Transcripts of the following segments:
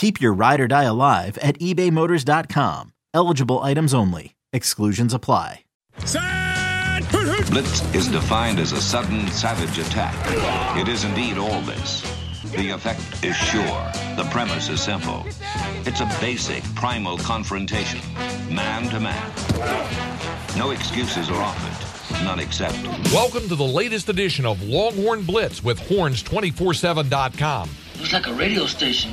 Keep your ride or die alive at ebaymotors.com. Eligible items only. Exclusions apply. Blitz is defined as a sudden, savage attack. It is indeed all this. The effect is sure. The premise is simple. It's a basic, primal confrontation, man to man. No excuses are offered, none accepted. Welcome to the latest edition of Longhorn Blitz with horns247.com. Looks like a radio station.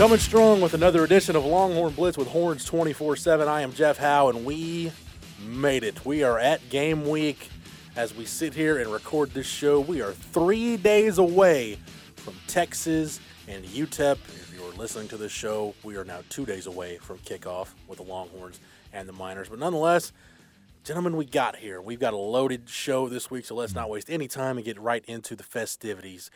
Coming strong with another edition of Longhorn Blitz with Horns 24 7. I am Jeff Howe, and we made it. We are at game week as we sit here and record this show. We are three days away from Texas and UTEP. If you're listening to this show, we are now two days away from kickoff with the Longhorns and the Miners. But nonetheless, gentlemen, we got here. We've got a loaded show this week, so let's not waste any time and get right into the festivities.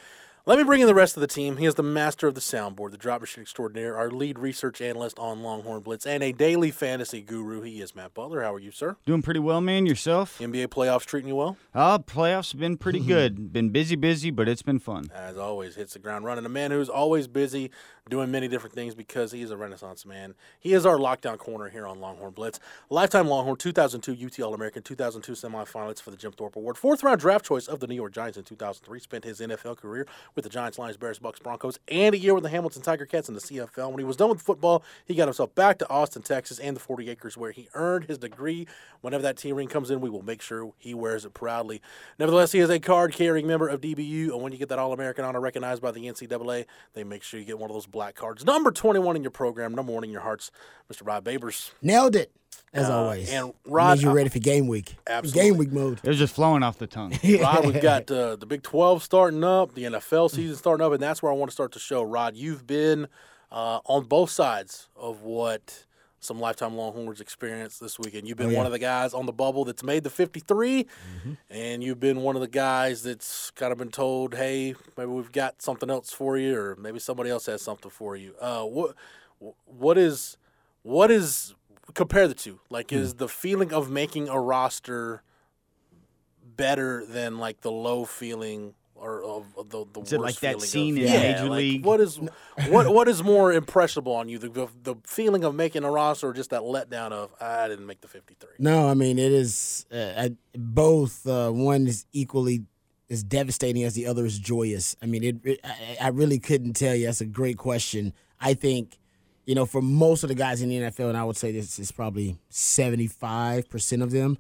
Let me bring in the rest of the team. He is the master of the soundboard, the drop machine extraordinaire, our lead research analyst on Longhorn Blitz, and a daily fantasy guru. He is Matt Butler. How are you, sir? Doing pretty well, man. Yourself? NBA playoffs treating you well? Uh, playoffs have been pretty good. Been busy, busy, but it's been fun. As always, hits the ground running. A man who's always busy doing many different things because he is a renaissance man. He is our lockdown corner here on Longhorn Blitz. Lifetime Longhorn, 2002 UT All-American, 2002 semifinalists for the Jim Thorpe Award. Fourth round draft choice of the New York Giants in 2003. Spent his NFL career with the Giants, Lions, Bears, Bucs, Broncos, and a year with the Hamilton Tiger Cats in the CFL. When he was done with football, he got himself back to Austin, Texas, and the 40 acres where he earned his degree. Whenever that T ring comes in, we will make sure he wears it proudly. Nevertheless, he is a card-carrying member of DBU, and when you get that All-American honor recognized by the NCAA, they make sure you get one of those black cards. Number 21 in your program, number one in your hearts, Mr. Rod Babers. Nailed it, as Uh, always. and Rod- Made you ready for game week. Absolutely. Game week mode. It was just flowing off the tongue. Rod, we've got uh, the Big 12 starting up, the NFL season starting up, and that's where I want to start the show. Rod, you've been uh, on both sides of what some lifetime Longhorns experience this weekend. You've been Oh, yeah. one of the guys on the bubble that's made the 53, Mm-hmm. and you've been one of the guys that's kind of been told, hey, maybe we've got something else for you, or maybe somebody else has something for you. Uh, what, what is, what is, compare the two. Like, Hmm. is the feeling of making a roster better than like the low feeling or of the the Is it worst like that feeling scene of, in yeah, Major like, League? What is what what is more impressionable on you? The, the the feeling of making a roster or just that letdown of I didn't make the fifty three. No, I mean it is uh, I, both. Uh, one is equally as devastating as the other is joyous. I mean, it. it I, I really couldn't tell you. That's a great question. I think, you know, for most of the guys in the NFL, and I would say this is probably seventy five percent of them.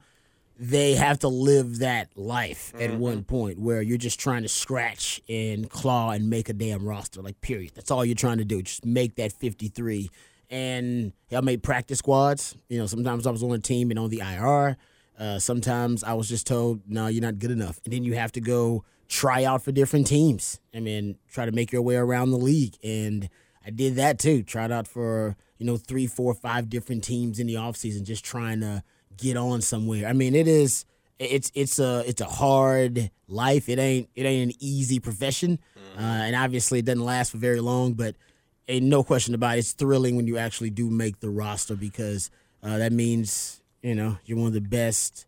They have to live that life at one point where you're just trying to scratch and claw and make a damn roster. Like, period. That's all you're trying to do. Just make that 53. And I made practice squads. You know, sometimes I was on a team and on the IR. Uh, sometimes I was just told, no, you're not good enough. And then you have to go try out for different teams. I mean, try to make your way around the league. And I did that too. Tried out for, you know, three, four, five different teams in the offseason, just trying to get on somewhere. I mean, it is it's it's a it's a hard life. It ain't it ain't an easy profession. Uh, and obviously it doesn't last for very long, but ain't no question about it. It's thrilling when you actually do make the roster because uh, that means, you know, you're one of the best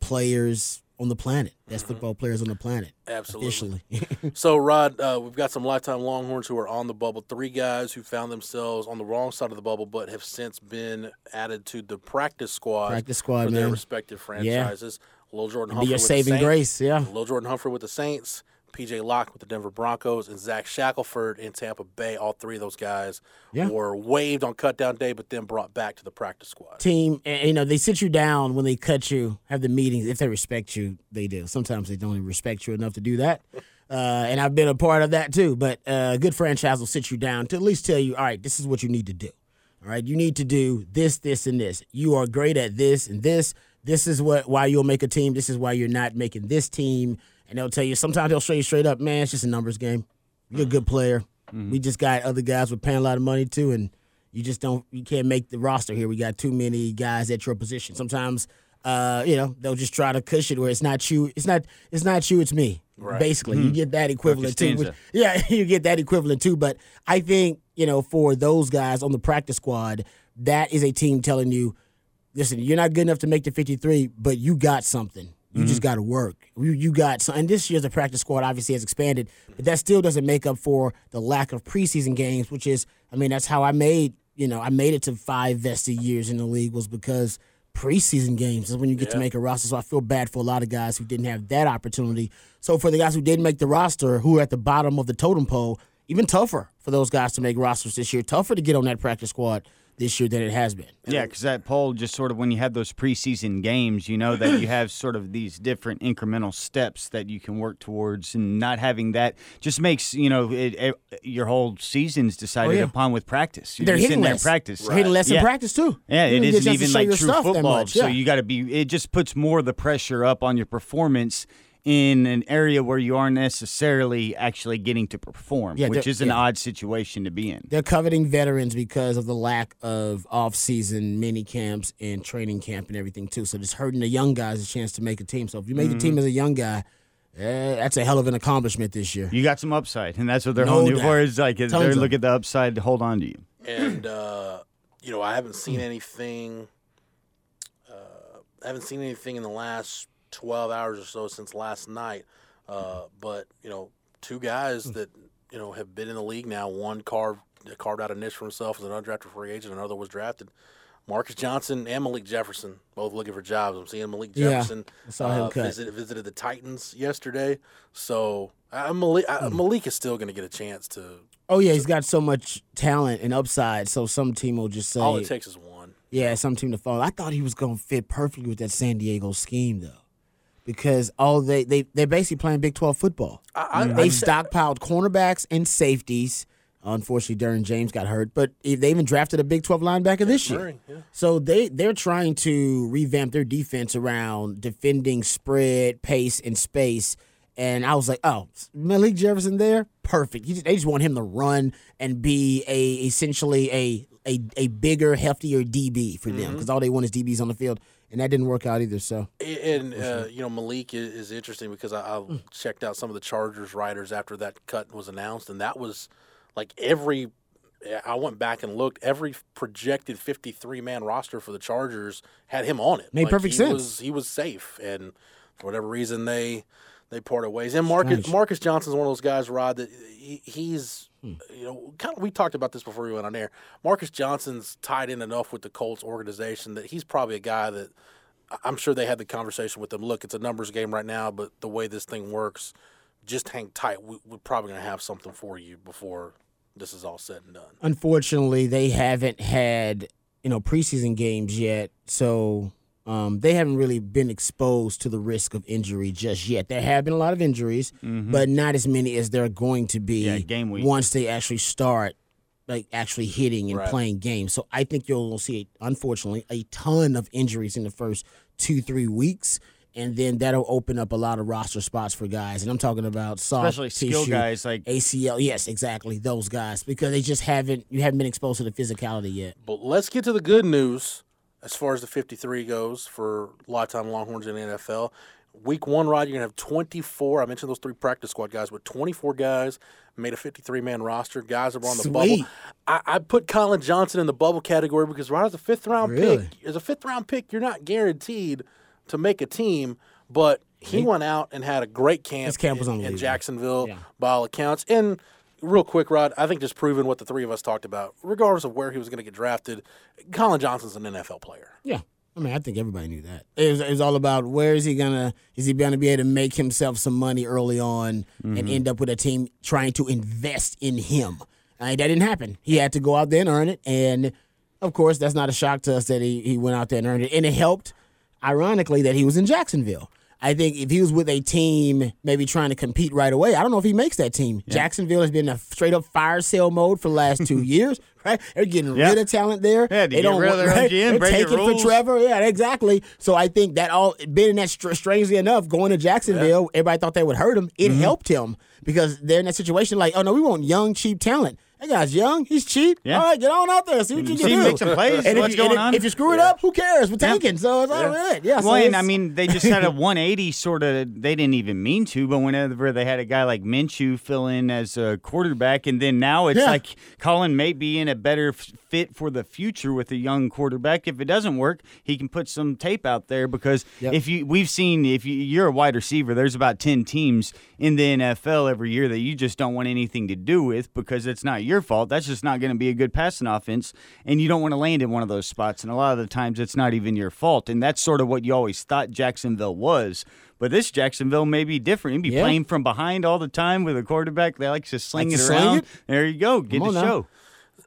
players on the planet, best football players on the planet. Absolutely. So, Rod, uh, we've got some lifetime Longhorns who are on the bubble. Three guys who found themselves on the wrong side of the bubble, but have since been added to the practice squad. Practice squad, for their man. respective franchises. Lil Jordan Be Humphrey your saving grace, yeah. Lil Jordan Humphrey with the Saints, PJ Locke with the Denver Broncos, and Zach Shackelford in Tampa Bay. All three of those guys Yeah. were waived on cutdown day, but then brought back to the practice squad. Team, and, you know, they sit you down when they cut you, have the meetings. If they respect you, they do. Sometimes they don't even respect you enough to do that. Uh, and I've been a part of that too. But uh, a good franchise will sit you down to at least tell you, all right, this is what you need to do. All right, you need to do this, this, and this. You are great at this and this. This is what why you'll make a team. This is why you're not making this team. And they'll tell you. Sometimes they'll show you straight up, man. It's just a numbers game. You're a good player. We just got other guys we're paying a lot of money to, and you just don't. You can't make the roster here. We got too many guys at your position. Sometimes, uh, you know, they'll just try to cushion where it's not you. It's not. It's not you. It's me. Right. Basically, you get that equivalent too. Costanza. Yeah, you get that equivalent too. But I think, you know, for those guys on the practice squad, that is a team telling you, listen, you're not good enough to make the 53, but you got something. You just mm-hmm. got to work. You, you got some. And this year's the practice squad obviously has expanded, but that still doesn't make up for the lack of preseason games, which is, I mean, that's how I made, you know, I made it to five vested years in the league was because preseason games is when you get to make a roster. So I feel bad for a lot of guys who didn't have that opportunity. So for the guys who didn't make the roster, who are at the bottom of the totem pole, even tougher for those guys to make rosters this year. Tougher to get on that practice squad this year than it has been. Yeah, because that poll just sort of when you have those preseason games, you know that you have sort of these different incremental steps that you can work towards, and not having that just makes you know it, it, your whole season's decided Oh, yeah. upon with practice. You're They're hitting less. practice, They're hitting less in practice too. Yeah, it don't get a isn't even like true football. much, So you got to be. It just puts more of the pressure up on your performance in an area where you aren't necessarily actually getting to perform, Yeah, which is an yeah. odd situation to be in. They're coveting veterans because of the lack of off-season mini camps and training camp and everything too. So just hurting the young guys a chance to make a team. So if you make the Mm-hmm. team as a young guy, eh, that's a hell of an accomplishment this year. You got some upside, and that's what they're No holding you for. Is like Tons they're of look at the upside to hold on to you. and uh, you know I haven't seen anything. Uh, I haven't seen anything in the last twelve hours or so since last night. Uh, but you know, two guys that you know have been in the league now. One carved carved out a niche for himself as an undrafted free agent. Another was drafted. Marcus Johnson and Malik Jefferson both looking for jobs. I'm seeing Malik Jefferson I saw him uh, visit, visited the Titans yesterday. So Malik, Hmm. Malik is still going to get a chance to. Oh yeah, he's got so much talent and upside. So some team will just say, All it takes is one. Yeah, some team to follow. I thought he was going to fit perfectly with that San Diego scheme, though, because all they they they're basically playing Big Twelve football. I, I, They've stockpiled cornerbacks and safeties. Unfortunately, Derwin James got hurt, but they even drafted a Big Twelve linebacker this year. Yeah. So they they're trying to revamp their defense around defending spread, pace, and space. And I was like, oh, Malik Jefferson there, perfect. Just, they just want him to run and be a essentially a a, a bigger, heftier DB for them mm-hmm. because all they want is DBs on the field, and that didn't work out either. So And uh, you know Malik is, is interesting because I, I Mm. checked out some of the Chargers writers after that cut was announced, and that was like every. I went back and looked. Every projected fifty-three man roster for the Chargers had him on it. Made Like, perfect he sense. Was, he was safe, and for whatever reason they they parted ways. And Marcus Strange. Marcus Johnson's one of those guys, Rod, that he, he's Hmm. you know kind of we talked about this before we went on air. Marcus Johnson's tied in enough with the Colts organization that he's probably a guy that I'm sure they had the conversation with him. Look, it's a numbers game right now, but the way this thing works, just hang tight. We, we're probably going to have something for you before this is all said and done. unfortunately, they haven't had you know preseason games yet, so um, they haven't really been exposed to the risk of injury just yet. There have been a lot of injuries, but not as many as there are going to be Yeah, game week. once they actually start like actually hitting and Right. playing games. So I think you'll see, unfortunately, a ton of injuries in the first two three weeks. And then that'll open up a lot of roster spots for guys, and I'm talking about soft Especially skill tissue, guys like ACL. Yes, exactly, those guys because they just haven't you haven't been exposed to the physicality yet. But let's get to the good news as far as the 53 goes for lifetime Longhorns in the NFL. Week one, Rod, you're going to have 24. I mentioned those three practice squad guys, but 24 guys made a 53 man roster. Guys that were on the Sweet. bubble. I, I put Collin Johnson in the bubble category because Rod is a fifth round Really? pick. As a fifth round pick, you're not guaranteed to make a team, but he went out and had a great camp, His camp was in, in unbelievable. Jacksonville Yeah. by all accounts. And real quick, Rod, I think just proving what the three of us talked about, regardless of where he was going to get drafted, Collin Johnson's an NFL player. Yeah. I mean, I think everybody knew that. It was, it was all about where is he gonna is he gonna be able to make himself some money early on and mm-hmm. end up with a team trying to invest in him. That didn't happen. He had to go out there and earn it, and of course, that's not a shock to us that he, he went out there and earned it. And it helped, ironically, that he was in Jacksonville. I think if he was with a team maybe trying to compete right away, I don't know if he makes that team. Jacksonville has been in a straight up fire sale mode for the last two years, right? They're getting Yeah. rid of talent there. Yeah, they don't want- right? GM, They're taking for. Trevor. Yeah, exactly. So I think that all being in that strangely enough, going to Jacksonville, everybody thought that would hurt him. It Mm-hmm. helped him because they're in that situation like, oh no, we want young, cheap talent. That guy's young. He's cheap. Yeah. All right, get on out there. See what you can do. make some plays, And what's if, you, going if- on. if you screw it up, who cares? We're Yeah. tanking. So it's all right. Yeah. so well, and I mean, they just had a 180 sort of. They didn't even mean to, but whenever they had a guy like Minshew fill in as a quarterback, and then now it's Yeah. like Collin may be in a better fit for the future with a young quarterback. If it doesn't work, he can put some tape out there because Yep. if you we've seen if you, you're a wide receiver, there's about 10 teams in the NFL every year that you just don't want anything to do with because it's not your fault. That's just not going to be a good passing offense, and you don't want to land in one of those spots. And a lot of the times, it's not even your fault, and that's sort of what you always thought Jacksonville was. But this Jacksonville may be different. You'd be Yeah. playing from behind all the time with a quarterback that likes to sling it sling around. it? There you go. Get Come to on now.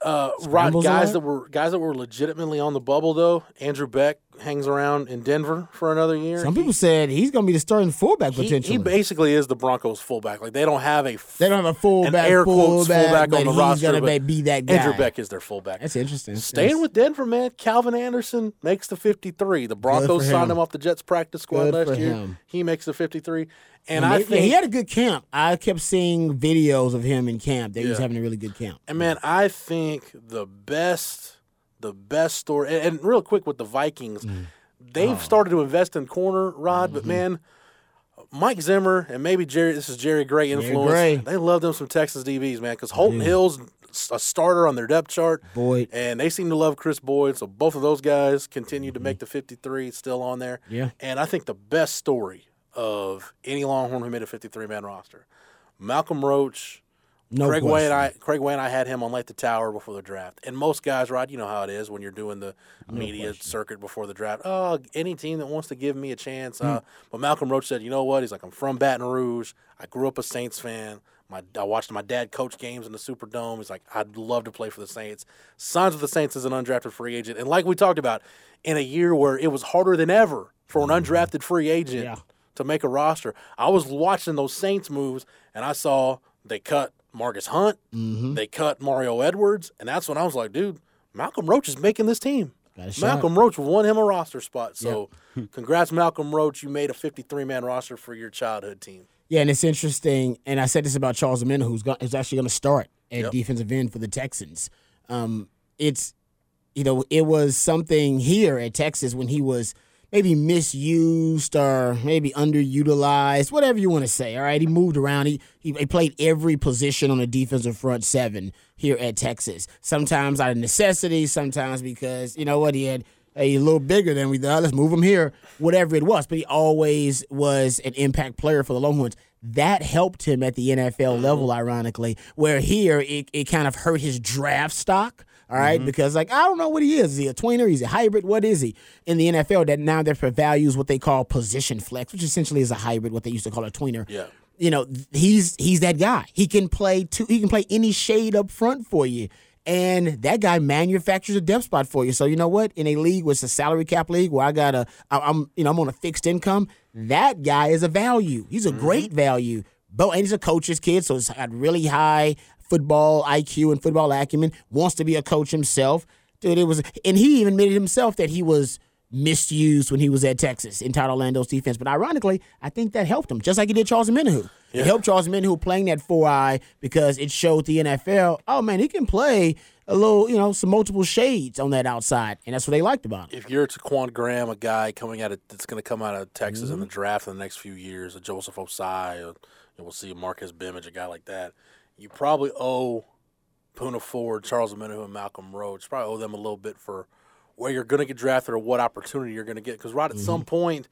Uh, Rod, guys that were guys that were legitimately on the bubble though. Andrew Beck hangs around in Denver for another year. some He- people said he's going to be the starting fullback he, potentially. he basically is the Broncos fullback. Like they don't have a they don't have a fullback, air quotes fullback, fullback on the he's roster. gonna but be that guy. Andrew Beck is their fullback. That's interesting. Staying That's- with Denver, man. Calvin Anderson makes the 53. The Broncos signed him. off the Jets practice squad Good last year. him. He makes the 53. And And I they- think he had a good camp. I kept seeing videos of him in camp. That he was having a really good camp. And man, I think the best, the best story, and, and real quick with the Vikings, Mm. they've Oh. started to invest in corner, Rod. Mm-hmm. But man, Mike Zimmer and maybe Jerry, this is Jerry Gray influence. Gray. They love them some Texas DBs, man, because Holton Hill's a starter on their depth chart. Boyd. And they seem to love Kris Boyd. So both of those guys continue to make the 53 still on there. Mm-hmm. Yeah. And I think the best story of any Longhorn who made a 53 man roster, Malcolm Roach. No Craig Way question. and I, Craig Way and I had him on Light the Tower before the draft. And most guys, Rod, you know how it is when you're doing the media circuit before the draft. Oh, any team that wants to give me a chance. Hmm. Uh, but Malcolm Roach said, you know what? He's like, I'm from Baton Rouge. I grew up a Saints fan. My, I watched my dad coach games in the Superdome. He's like, I'd love to play for the Saints. Signs with the Saints as an undrafted free agent. And like we talked about, in a year where it was harder than ever for an undrafted free agent Yeah. to make a roster, I was watching those Saints moves and I saw they cut Marcus Hunt, Mm-hmm. they cut Mario Edwards, and that's when I was like, dude, Malcolm Roach is making this team. Got a shot. Malcolm Roach won him a roster spot. So, congrats, Malcolm Roach. You made a 53 man roster for your childhood team. Yeah, and it's interesting. And I said this about Charles Amena, who's, go, who's actually going to start at Yep. defensive end for the Texans. Um, it's, you know, it was something here at Texas when he was maybe misused or maybe underutilized, whatever you want to say. All right, he moved around. He, he he played every position on the defensive front seven here at Texas. Sometimes out of necessity, sometimes because you know what he had a little bigger than we thought. Let's move him here, whatever it was. But he always was an impact player for the Longhorns. That helped him at the NFL level, ironically, where here it, it kind of hurt his draft stock. All right? Mm-hmm. because like I don't know what he is. Is he a tweener? Is he a hybrid? What is he in the NFL? That now therefore values what they call position flex, which essentially is a hybrid, what they used to call a tweener Yeah. you know, he's he's that guy. He can play two. He can play any shade up front for you, and that guy manufactures a depth spot for you. So you know what? In a league with a salary cap league where I got a, I- I'm you know I'm on a fixed income. That guy is a value. He's a mm-hmm. great value. But and he's a coach's kid, so he's got uh, really high football IQ and football acumen. Wants to be a coach himself. Dude, it was, and he even admitted himself that he was misused when he was at Texas in Todd Orlando's defense. But ironically, I think that helped him, just like he did Charles Omenihu. It helped Charles Omenihu playing that four eye because it showed the NFL, oh man, he can play a little, you know, some multiple shades on that outside, and that's what they liked about him. If you're Ta'Quon Graham, a guy coming out of that's going to come out of Texas Mm-hmm. in the draft in the next few years, a Joseph Ossai, or, and we'll see a Marcus Bimage, a guy like that, you probably owe Poona Ford, Charles Omenihu, and Malcolm Roach. Probably owe them a little bit for where you're going to get drafted or what opportunity you're going to get. Because right at some Mm-hmm. point,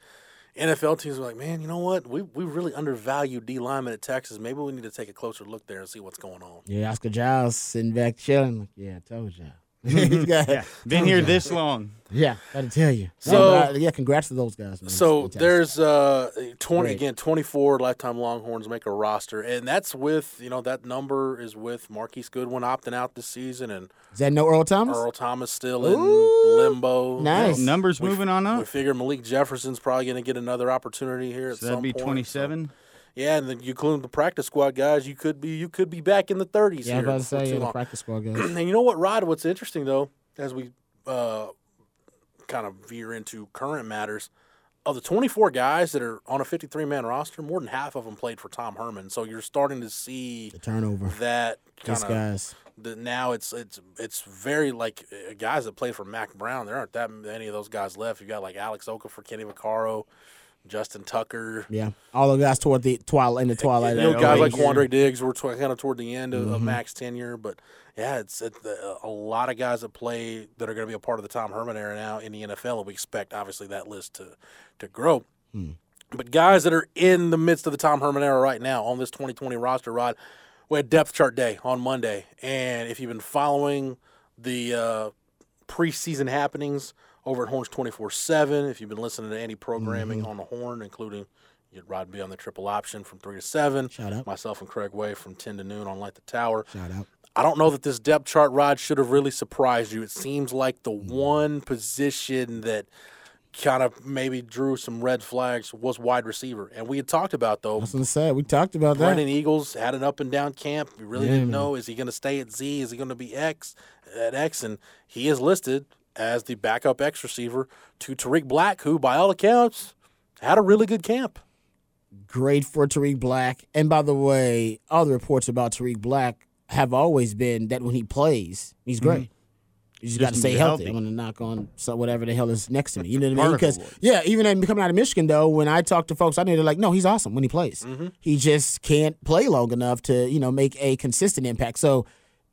NFL teams are like, man, you know what? We we really undervalue D lineman at Texas. Maybe we need to take a closer look there and see what's going on. Yeah, Oscar Giles sitting back chilling. Yeah, I told you. He's got- Yeah, been here this long. Yeah, gotta tell you. So- So uh, yeah, congrats to those guys. Man. So there's uh twenty Great. again, twenty four lifetime Longhorns make a roster, and that's with you know that number is with Marquise Goodwin opting out this season, and is that no Earl Thomas? Earl Thomas still in Ooh, limbo. nice. Numbers We- moving on up. We figure Malik Jefferson's probably going to get another opportunity here at So some that'd be point. 27. Yeah, and then you include the practice squad guys, you could be you could be back in the 30s Yeah, I was about to say yeah, the practice squad guys. and you know what, Rod? What's interesting though, as we uh, kind of veer into current matters, of the 24 guys that are on a 53 man roster, more than half of them played for Tom Herman. So you're starting to see The turnover. that kind of guys. that now it's it's it's very like uh, guys that played for Mack Brown. There aren't that many of those guys left. You got like Alex Okafor, Kenny Vaccaro, Justin Tucker. Yeah, all the guys toward the twilight in the twilight. You know, guys like Quandre Diggs were tw- kind of toward the end of, of Mm-hmm. Mack's tenure, but yeah, it's, it's a, a lot of guys that play that are going to be a part of the Tom Herman era now in the NFL, and we expect obviously that list to to grow. Hmm. But guys that are in the midst of the Tom Herman era right now on this 2020 roster, Rod, we had depth chart day on Monday, and if you've been following the uh, preseason happenings over at Horns 24 7, if you've been listening to any programming Mm-hmm. on the Horn, including you'd Rod B on the triple option from 3 to 7, Shout out. myself and Craig Way from 10 to noon on Light the Tower. Shout out. I don't know that this depth chart, Rod, should have really surprised you. It seems like the one position that kind of maybe drew some red flags was wide receiver. And we had talked about, though, I was gonna say we talked about that. Brennan Eagles had an up and down camp. We really Yeah, didn't man. know is he going to stay at Z? Is he going to be X at X? And he is listed as the backup X receiver to Tarik Black, who, by all accounts, had a really good camp. Great for Tarik Black. And by the way, all the reports about Tarik Black have always been that when he plays, he's mm-hmm. great. You just, got to stay healthy. healthy. I'm gonna knock on so whatever the hell is next to me. You know what I mean? Because yeah, even coming out of Michigan though, when I talk to folks, I know they're like, no, he's awesome when he plays. Mm-hmm. He just can't play long enough to you know make a consistent impact. So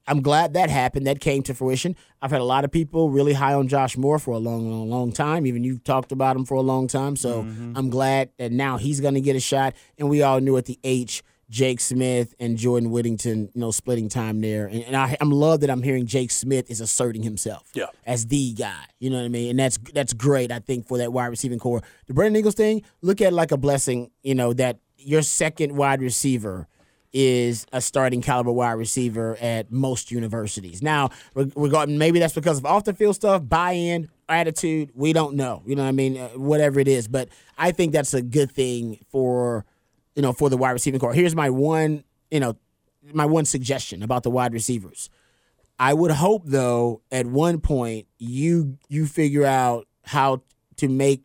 I'm glad that happened. That came to fruition. I've had a lot of people really high on Josh Moore for a long, long, long time. Even you've talked about him for a long time. So mm-hmm. I'm glad that now he's going to get a shot. And we all knew at the H, Jake Smith and Jordan Whittington, you know, splitting time there. And, and I, I'm love that I'm hearing Jake Smith is asserting himself Yeah. as the guy. You know what I mean? And that's that's great. I think for that wide receiving core. The Brennan Eagles thing, look at it like a blessing. You know that your second wide receiver is a starting caliber wide receiver at most universities. Now, reg- regarding maybe that's because of off the field stuff, buy in, attitude. We don't know. You know what I mean? Uh, whatever it is, but I think that's a good thing for you know for the wide receiving core. Here's my one you know my one suggestion about the wide receivers. I would hope though at one point you you figure out how to make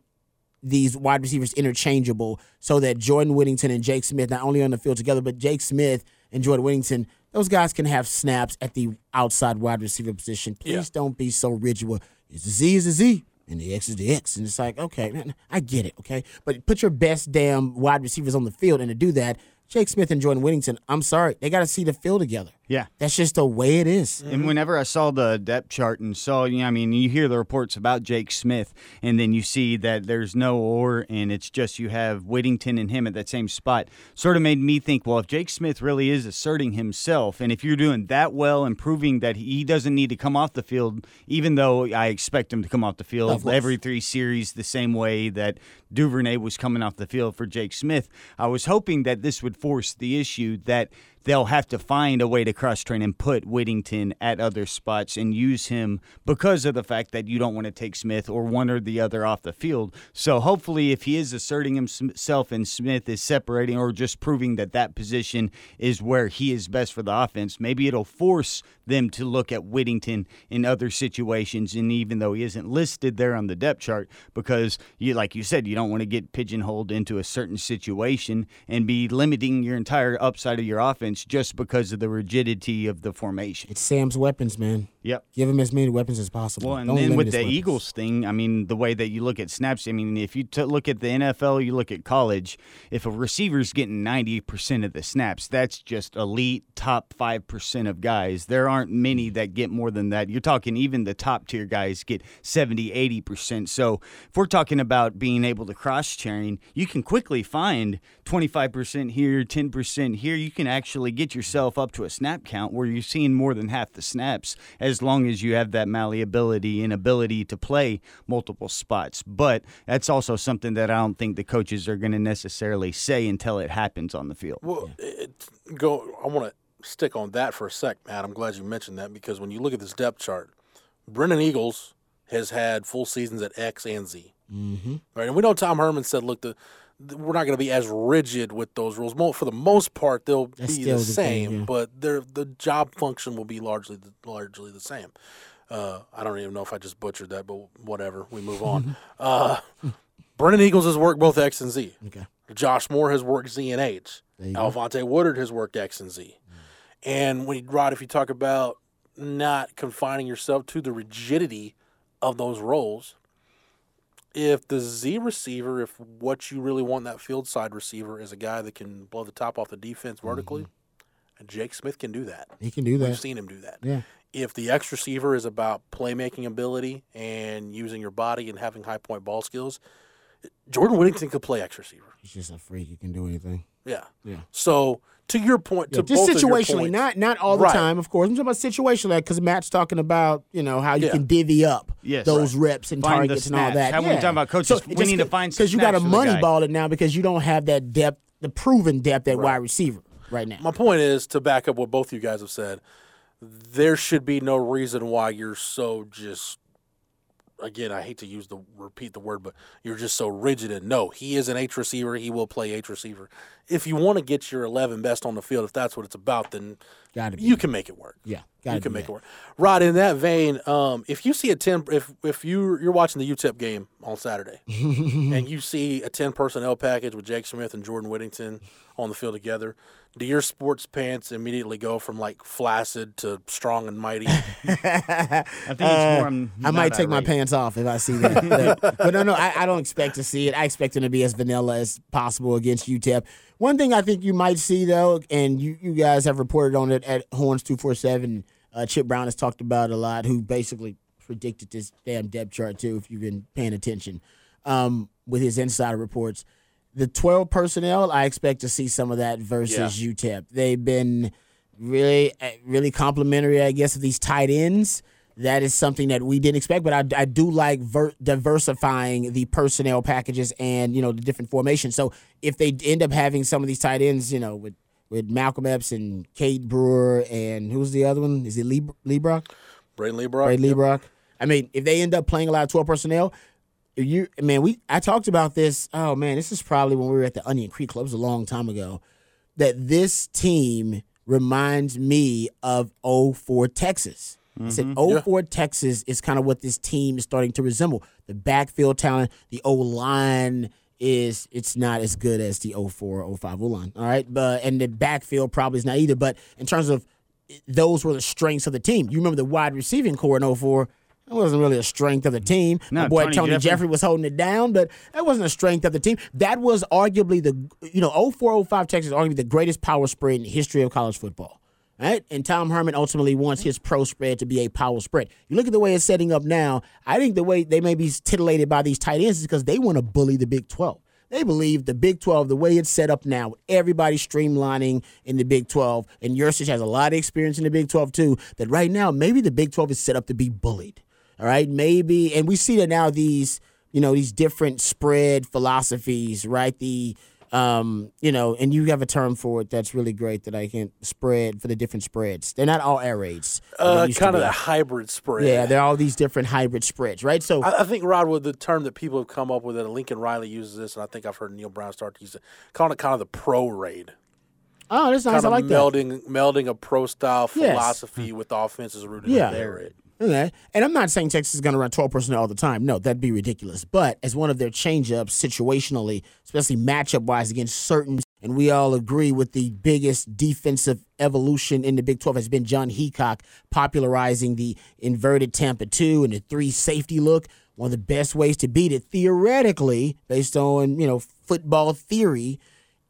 these wide receivers interchangeable so that Jordan Whittington and Jake Smith not only on the field together, but Jake Smith and Jordan Whittington, those guys can have snaps at the outside wide receiver position. Please Yeah. don't be so rigid. With, it's a Z is a Z. And the X is the X. And it's like, okay, man, I get it, okay? But put your best damn wide receivers on the field. And to do that, Jake Smith and Jordan Whittington, I'm sorry, they got to see the field together. Yeah. That's just the way it is. And mm-hmm. whenever I saw the depth chart and saw, you know, I mean, you hear the reports about Jake Smith, and then you see that there's no or, and it's just you have Whittington and him at that same spot. Sort of made me think, well, if Jake Smith really is asserting himself, and if you're doing that well and proving that he doesn't need to come off the field, even though I expect him to come off the field course. every three series the same way that Duvernay was coming off the field for Jake Smith, I was hoping that this would force the issue that they'll have to find a way to cross train and put Whittington at other spots and use him because of the fact that you don't want to take Smith or one or the other off the field. So hopefully, if he is asserting himself and Smith is separating or just proving that that position is where he is best for the offense, maybe it'll force them to look at Whittington in other situations. And even though he isn't listed there on the depth chart, because you, like you said, you don't want to get pigeonholed into a certain situation and be limiting your entire upside of your offense just because of the rigidity of the formation. It's Sam's weapons, man. Yep. Give him as many weapons as possible. Well, and Don't then with the weapons. Eagles thing, I mean, the way that you look at snaps, I mean, if you t- look at the NFL, you look at college, if a receiver's getting 90% of the snaps, that's just elite top 5% of guys. There aren't many that get more than that. You're talking even the top tier guys get 70, 80%. So if we're talking about being able to cross train, you can quickly find 25% here, 10% here. You can actually get yourself up to a snap count where you're seeing more than half the snaps as long as you have that malleability and ability to play multiple spots. But that's also something that I don't think the coaches are going to necessarily say until it happens on the field. Well, it, go. I want to stick on that for a sec, Matt. I'm glad you mentioned that because when you look at this depth chart, Brennan Eagles has had full seasons at X and Z. Mm-hmm. Right, and we know Tom Herman said, "Look, the, the- we're not going to be as rigid with those rules. Mo- For the most part, they'll That's be the same, thing, yeah. but their the job function will be largely the, largely the same." Uh, I don't even know if I just butchered that, but whatever. We move on. uh, Brennan Eagles has worked both X and Z. Okay. Josh Moore has worked Z and H. There you go. Al'Vonte Woodard has worked X and Z. And when Rod, if you talk about not confining yourself to the rigidity of those roles, if the Z receiver, if what you really want that field side receiver is a guy that can blow the top off the defense vertically, and Jake Smith can do that. He can do that. We've seen him do that. Yeah. If the X receiver is about playmaking ability and using your body and having high point ball skills, Jordan Whittington could play X receiver. He's just a freak. He can do anything. Yeah. Yeah. So to your point, Yeah, to just both of your situationally, points- not not all the Right. time, of course. I'm talking about situationally because Matt's talking about you know how you Yeah. can divvy up Yes. those Right. reps and Find targets and all snaps. that. How we yeah. talking about coaches, we need to find because you got to snaps for the money guy. ball it now because you don't have that depth, the proven depth at wide receiver right now. My point is to back up what both you guys have said. There should be no reason why you're so just. Again, I hate to use the repeat the word, but you're just so rigid. And no, he is an H receiver. He will play H receiver. If you want to get your 11 best on the field, if that's what it's about, then you can make it work. Yeah, you can make that. it work. Rod, in that vein, um, if you see a ten, if if you you're watching the UTEP game on Saturday, and you see a ten personnel package with Jake Smith and Jordan Whittington on the field together, do your sports pants immediately go from like flaccid to strong and mighty? I think it's Uh, more. I'm might not take my pants off if I see that. but, but no, no, I, I don't expect to see it. I expect him to be as vanilla as possible against UTEP. One thing I think you might see though, and you, you guys have reported on it at Horns two four seven. Uh, Chip Brown has talked about it a lot. Who basically predicted this damn depth chart too, if you've been paying attention, um, with his insider reports. The twelve personnel, I expect to see some of that versus UTEP. They've been really, uh, really complimentary, I guess, of these tight ends. That is something that we didn't expect, but I, I do like ver- diversifying the personnel packages and you know the different formations. So if they end up having some of these tight ends, you know, with with Malcolm Epps and Cade Brewer and who's the other one? Is it Lee Liebrock? Brayden Liebrock. Ray Yep. Liebrock. I mean, if they end up playing a lot of twelve personnel, you man, we I talked about this. Oh man, this is probably when we were at the Onion Creek Club. It was a long time ago. That this team reminds me of 04 Texas. I said mm-hmm. 04 Texas is kind of what this team is starting to resemble. The backfield talent, the O line is it's not as good as the 04 05 O line. All right. But and the backfield probably is not either. But in terms of those were the strengths of the team. You remember the wide receiving core in 04. That wasn't really a strength of the team. No, My boy Tony Tony, Jeffrey. Jeffrey. was holding it down, but that wasn't a strength of the team. That was arguably the you know 04 05 Texas arguably the greatest power spread in the history of college football. Right? And Tom Herman ultimately wants his pro spread to be a power spread. You look at the way it's setting up now, I think the way they may be titillated by these tight ends is because they want to bully the Big 12. They believe the Big 12, the way it's set up now, with everybody streamlining in the Big 12, and Yurcich has a lot of experience in the Big 12 too, that right now maybe the Big 12 is set up to be bullied. All right, maybe, and we see that now these, you know, these different spread philosophies, right? The, um, you know, and you have a term for it that's really great that I can spread for the different spreads. They're not all air raids. Uh, kind of a hybrid spread. Yeah, they're all these different hybrid spreads, right? So I, I think Rod, with the term that people have come up with, and Lincoln Riley uses this, and I think I've heard Neal Brown start to use it, calling it kind of the pro raid. oh, that's nice. Kind I of like that. melding melding a pro style Yes. philosophy with offenses rooted Yeah. in the air raid. And I'm not saying Texas is going to run 12 personnel all the time. No, that'd be ridiculous. But as one of their changeups, situationally, especially matchup wise against certain, and we all agree with the biggest defensive evolution in the Big 12 has been Jon Heacock popularizing the inverted Tampa 2 and the three safety look. One of the best ways to beat it, theoretically, based on, you know, football theory,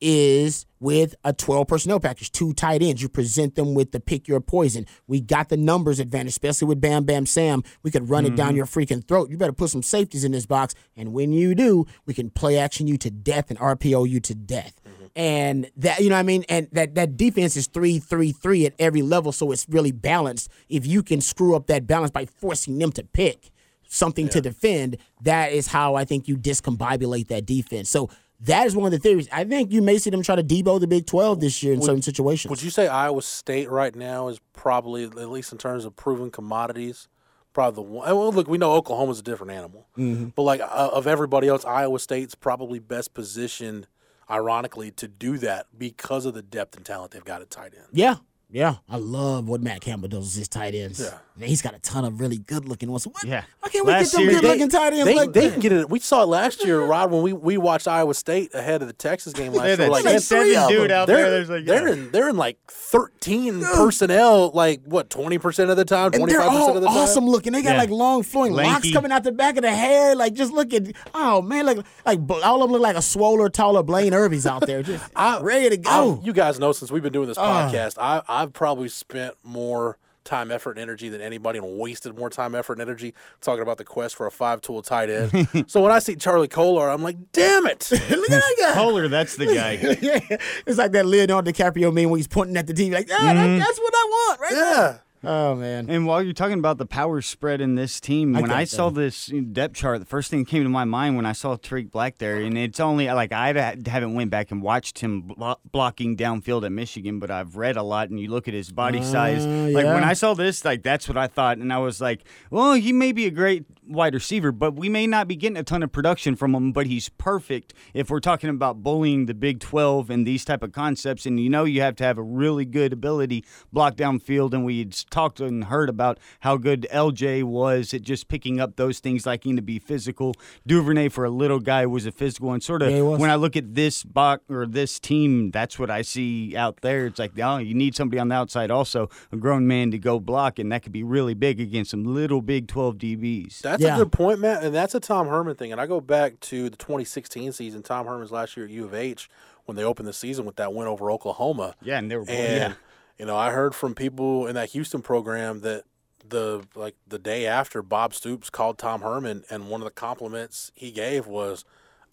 is with a 12 personnel package, two tight ends. You present them with the pick your poison. We got the numbers advantage, especially with Bam Bam Sam. We could run mm-hmm. it down your freaking throat. You better put some safeties in this box. And when you do, we can play action you to death and RPO you to death. Mm-hmm. And that, you know what I mean? And that, that defense is 3 3 3 at every level. So it's really balanced. If you can screw up that balance by forcing them to pick something yeah. to defend, that is how I think you discombobulate that defense. So that is one of the theories. I think you may see them try to debo the Big 12 this year in would, certain situations. Would you say Iowa State right now is probably, at least in terms of proven commodities, probably the one? Well, look, we know Oklahoma's a different animal, mm-hmm. but like uh, of everybody else, Iowa State's probably best positioned, ironically, to do that because of the depth and talent they've got at tight end. Yeah, yeah, I love what Matt Campbell does with his tight ends. Yeah. Man, he's got a ton of really good looking ones. What? Yeah. Why can't we last get them good looking tight ends they, like they that? can get it. We saw it last year, Rod, when we, we watched Iowa State ahead of the Texas game last year. Like, like seven dude out they're, there. Like, yeah. they're in they're in like thirteen personnel, like what twenty percent of the time, twenty five percent of the time. Awesome looking. They got yeah. like long flowing Lanky. locks coming out the back of the hair. Like just look at oh man, like like all of them look like a swoller, taller Blaine Irby's out there, just I, ready to go. I, you guys know since we've been doing this uh, podcast, I I've probably spent spent more time, effort, and energy than anybody and wasted more time, effort, and energy talking about the quest for a five tool tight end. so when I see Charlie Kolar, I'm like, damn it. Look at that guy. Kolar, that's the guy. yeah. It's like that Leonardo DiCaprio meme when he's pointing at the TV, like, ah, mm-hmm. that, that's what I want, right? Yeah. There. Oh man! And while you're talking about the power spread in this team, I when I saw this depth chart, the first thing that came to my mind when I saw Tarik Black there, and it's only like I haven't went back and watched him blo- blocking downfield at Michigan, but I've read a lot, and you look at his body uh, size. Like yeah. when I saw this, like that's what I thought, and I was like, well, he may be a great wide receiver, but we may not be getting a ton of production from him. But he's perfect if we're talking about bullying the Big 12 and these type of concepts. And you know, you have to have a really good ability block downfield, and we talked and heard about how good LJ was at just picking up those things, liking to be physical. Duvernay for a little guy was a physical, and sort of yeah, when I look at this box or this team, that's what I see out there. It's like, oh, you need somebody on the outside, also a grown man to go block, and that could be really big against some little Big 12 DBs. That's yeah. a good point, Matt, and that's a Tom Herman thing. And I go back to the 2016 season, Tom Herman's last year at U of H when they opened the season with that win over Oklahoma. Yeah, and they were and, yeah you know, I heard from people in that Houston program that the like the day after Bob Stoops called Tom Herman, and one of the compliments he gave was,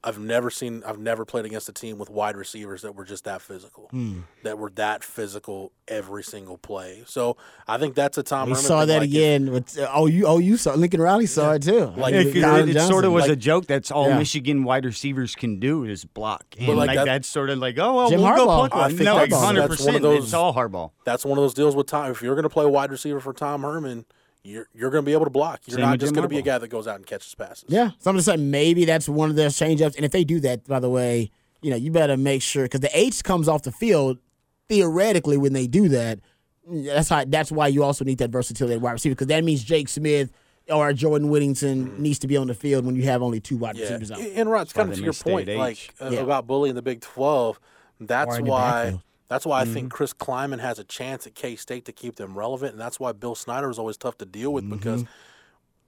I've never seen, I've never played against a team with wide receivers that were just that physical, hmm. that were that physical every single play. So I think that's a Tom. We Herman saw that like again. with, uh, oh, you, oh, you saw Lincoln Riley saw yeah. it too. Like yeah, it, it, sort of was like, a joke. That's all yeah. Michigan wide receivers can do is block, and like, like that, that's sort of like, oh well, Jim we'll Harbaugh. go pluck one. No, hundred percent. It's all hardball. That's one of those deals with Tom. If you're going to play wide receiver for Tom Herman you're you're going to be able to block. You're Same not just going to be a guy that goes out and catches passes. Yeah, so I'm just saying maybe that's one of their changeups. And if they do that, by the way, you know you better make sure because the H comes off the field theoretically when they do that. That's how. That's why you also need that versatility at wide receiver because that means Jake Smith or Jordan Whittington mm. needs to be on the field when you have only two wide yeah. receivers out. And Rod, it's kind of to your point, like uh, yeah. about bullying the Big Twelve. That's why that's why I mm-hmm. think Chris Klieman has a chance at K State to keep them relevant, and that's why Bill Snyder is always tough to deal with mm-hmm. because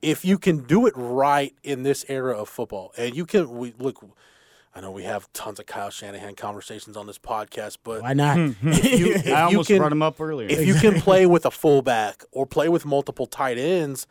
if you can do it right in this era of football, and you can we look. I know we have tons of Kyle Shanahan conversations on this podcast, but why not? if you, if I almost can, brought him up earlier. If you can play with a fullback or play with multiple tight ends,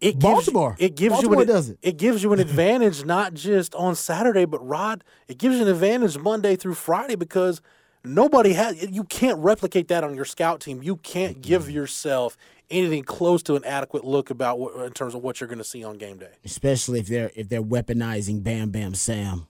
it gives, Baltimore. It gives Baltimore you an, does it. it gives you an advantage not just on Saturday, but Rod, it gives you an advantage Monday through Friday because – Nobody has. You can't replicate that on your scout team. You can't give yourself anything close to an adequate look about what, in terms of what you're going to see on game day. Especially if they're if they're weaponizing Bam Bam Sam.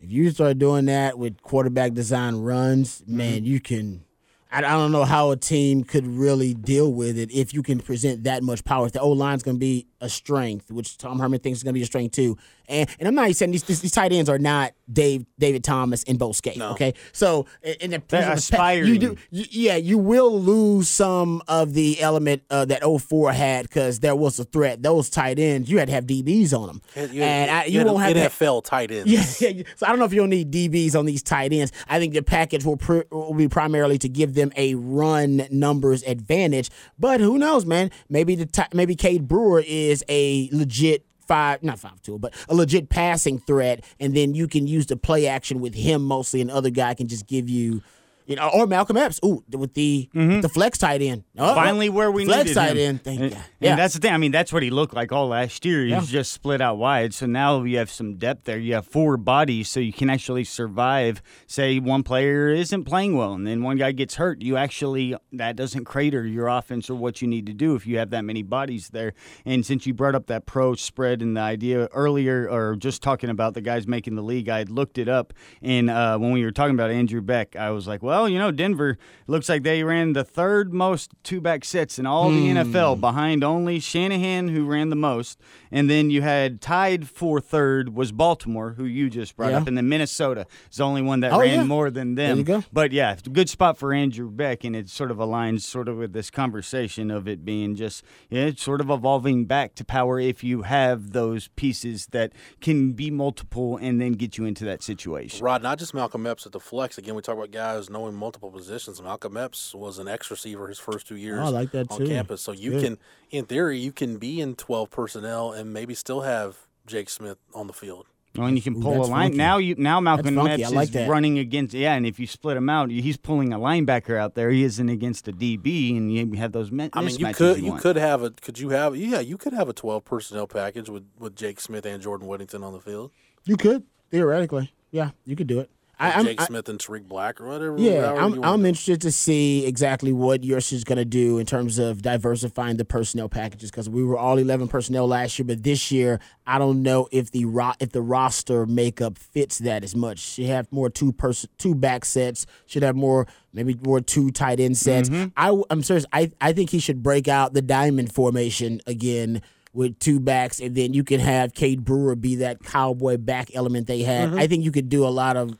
If you start doing that with quarterback design runs, mm-hmm. man, you can. I, I don't know how a team could really deal with it if you can present that much power. If the O line's going to be a strength, which Tom Herman thinks is going to be a strength too, And and I'm not even saying these, these, these tight ends are not Dave David Thomas and Bo Scaife. Okay, so in the They're aspiring. you do you, yeah you will lose some of the element uh, that 04 had because there was a threat. Those tight ends you had to have DBs on them, You- and I, you had won't have that- NFL tight ends. yeah, yeah. So I don't know if you'll need DBs on these tight ends. I think the package will pr- will be primarily to give them a run numbers advantage. But who knows, man? Maybe the ti- maybe Cade Brewer is a legit five not five two, but a legit passing threat, and then you can use the play action with him mostly, and other guy can just give you. You know, or Malcolm Epps, ooh, with the the flex tight end. Oh, Mm-hmm. Finally, where we flex needed tight him. end. Thank and, you. and Yeah, that's the thing. I mean, that's what he looked like all last year. He's Yeah. just split out wide. So now you have some depth there. You have four bodies, so you can actually survive. Say one player isn't playing well, and then one guy gets hurt. You actually that doesn't crater your offense or what you need to do if you have that many bodies there. And since you brought up that pro spread and the idea earlier, or just talking about the guys making the league, I had looked it up, and uh, when we were talking about Andrew Beck, I was like, well, you know, Denver looks like they ran the third most two back sets in all the hmm. NFL, behind only Shanahan, who ran the most, and then you had tied for third was Baltimore, who you just brought Yeah. up, and then Minnesota is the only one that Oh, ran yeah. more than them. There you go. But yeah, good spot for Andrew Beck, and it sort of aligns sort of with this conversation of it being just yeah, it's sort of evolving back to power if you have those pieces that can be multiple and then get you into that situation. Rod, not just Malcolm Epps at the flex. Again, we talk about guys knowing multiple positions. Malcolm Epps was an X receiver his first two years Oh, I like that on too. campus. So you Good. can, in theory, you can be in 12 personnel and maybe still have Jake Smith on the field. Well, and you can Ooh, pull a that's line funky. now. You now Malcolm funky. Epps like is that. running against yeah, and if you split him out, he's pulling a linebacker out there. He isn't against a DB, and you have those mi- I mean, you could you want. could have a could you have yeah you could have a 12 personnel package with with Jake Smith and Jordan Whittington on the field. you could theoretically. Yeah, you could do it. Or I, I'm, Jake I- Smith and Tarik Black or whatever. Yeah, I'm, I'm do interested to see exactly what Yurcich going to do in terms of diversifying the personnel packages because we were all 11 personnel last year, but this year I don't know if the ro- if the roster makeup fits that as much. Should have more two person two back sets. Should have more maybe more two tight end sets. Mm-hmm. I, I'm serious. I I think he should break out the diamond formation again. With two backs, and then you can have Cade Brewer be that cowboy back element they had. Mm-hmm. I think you could do a lot of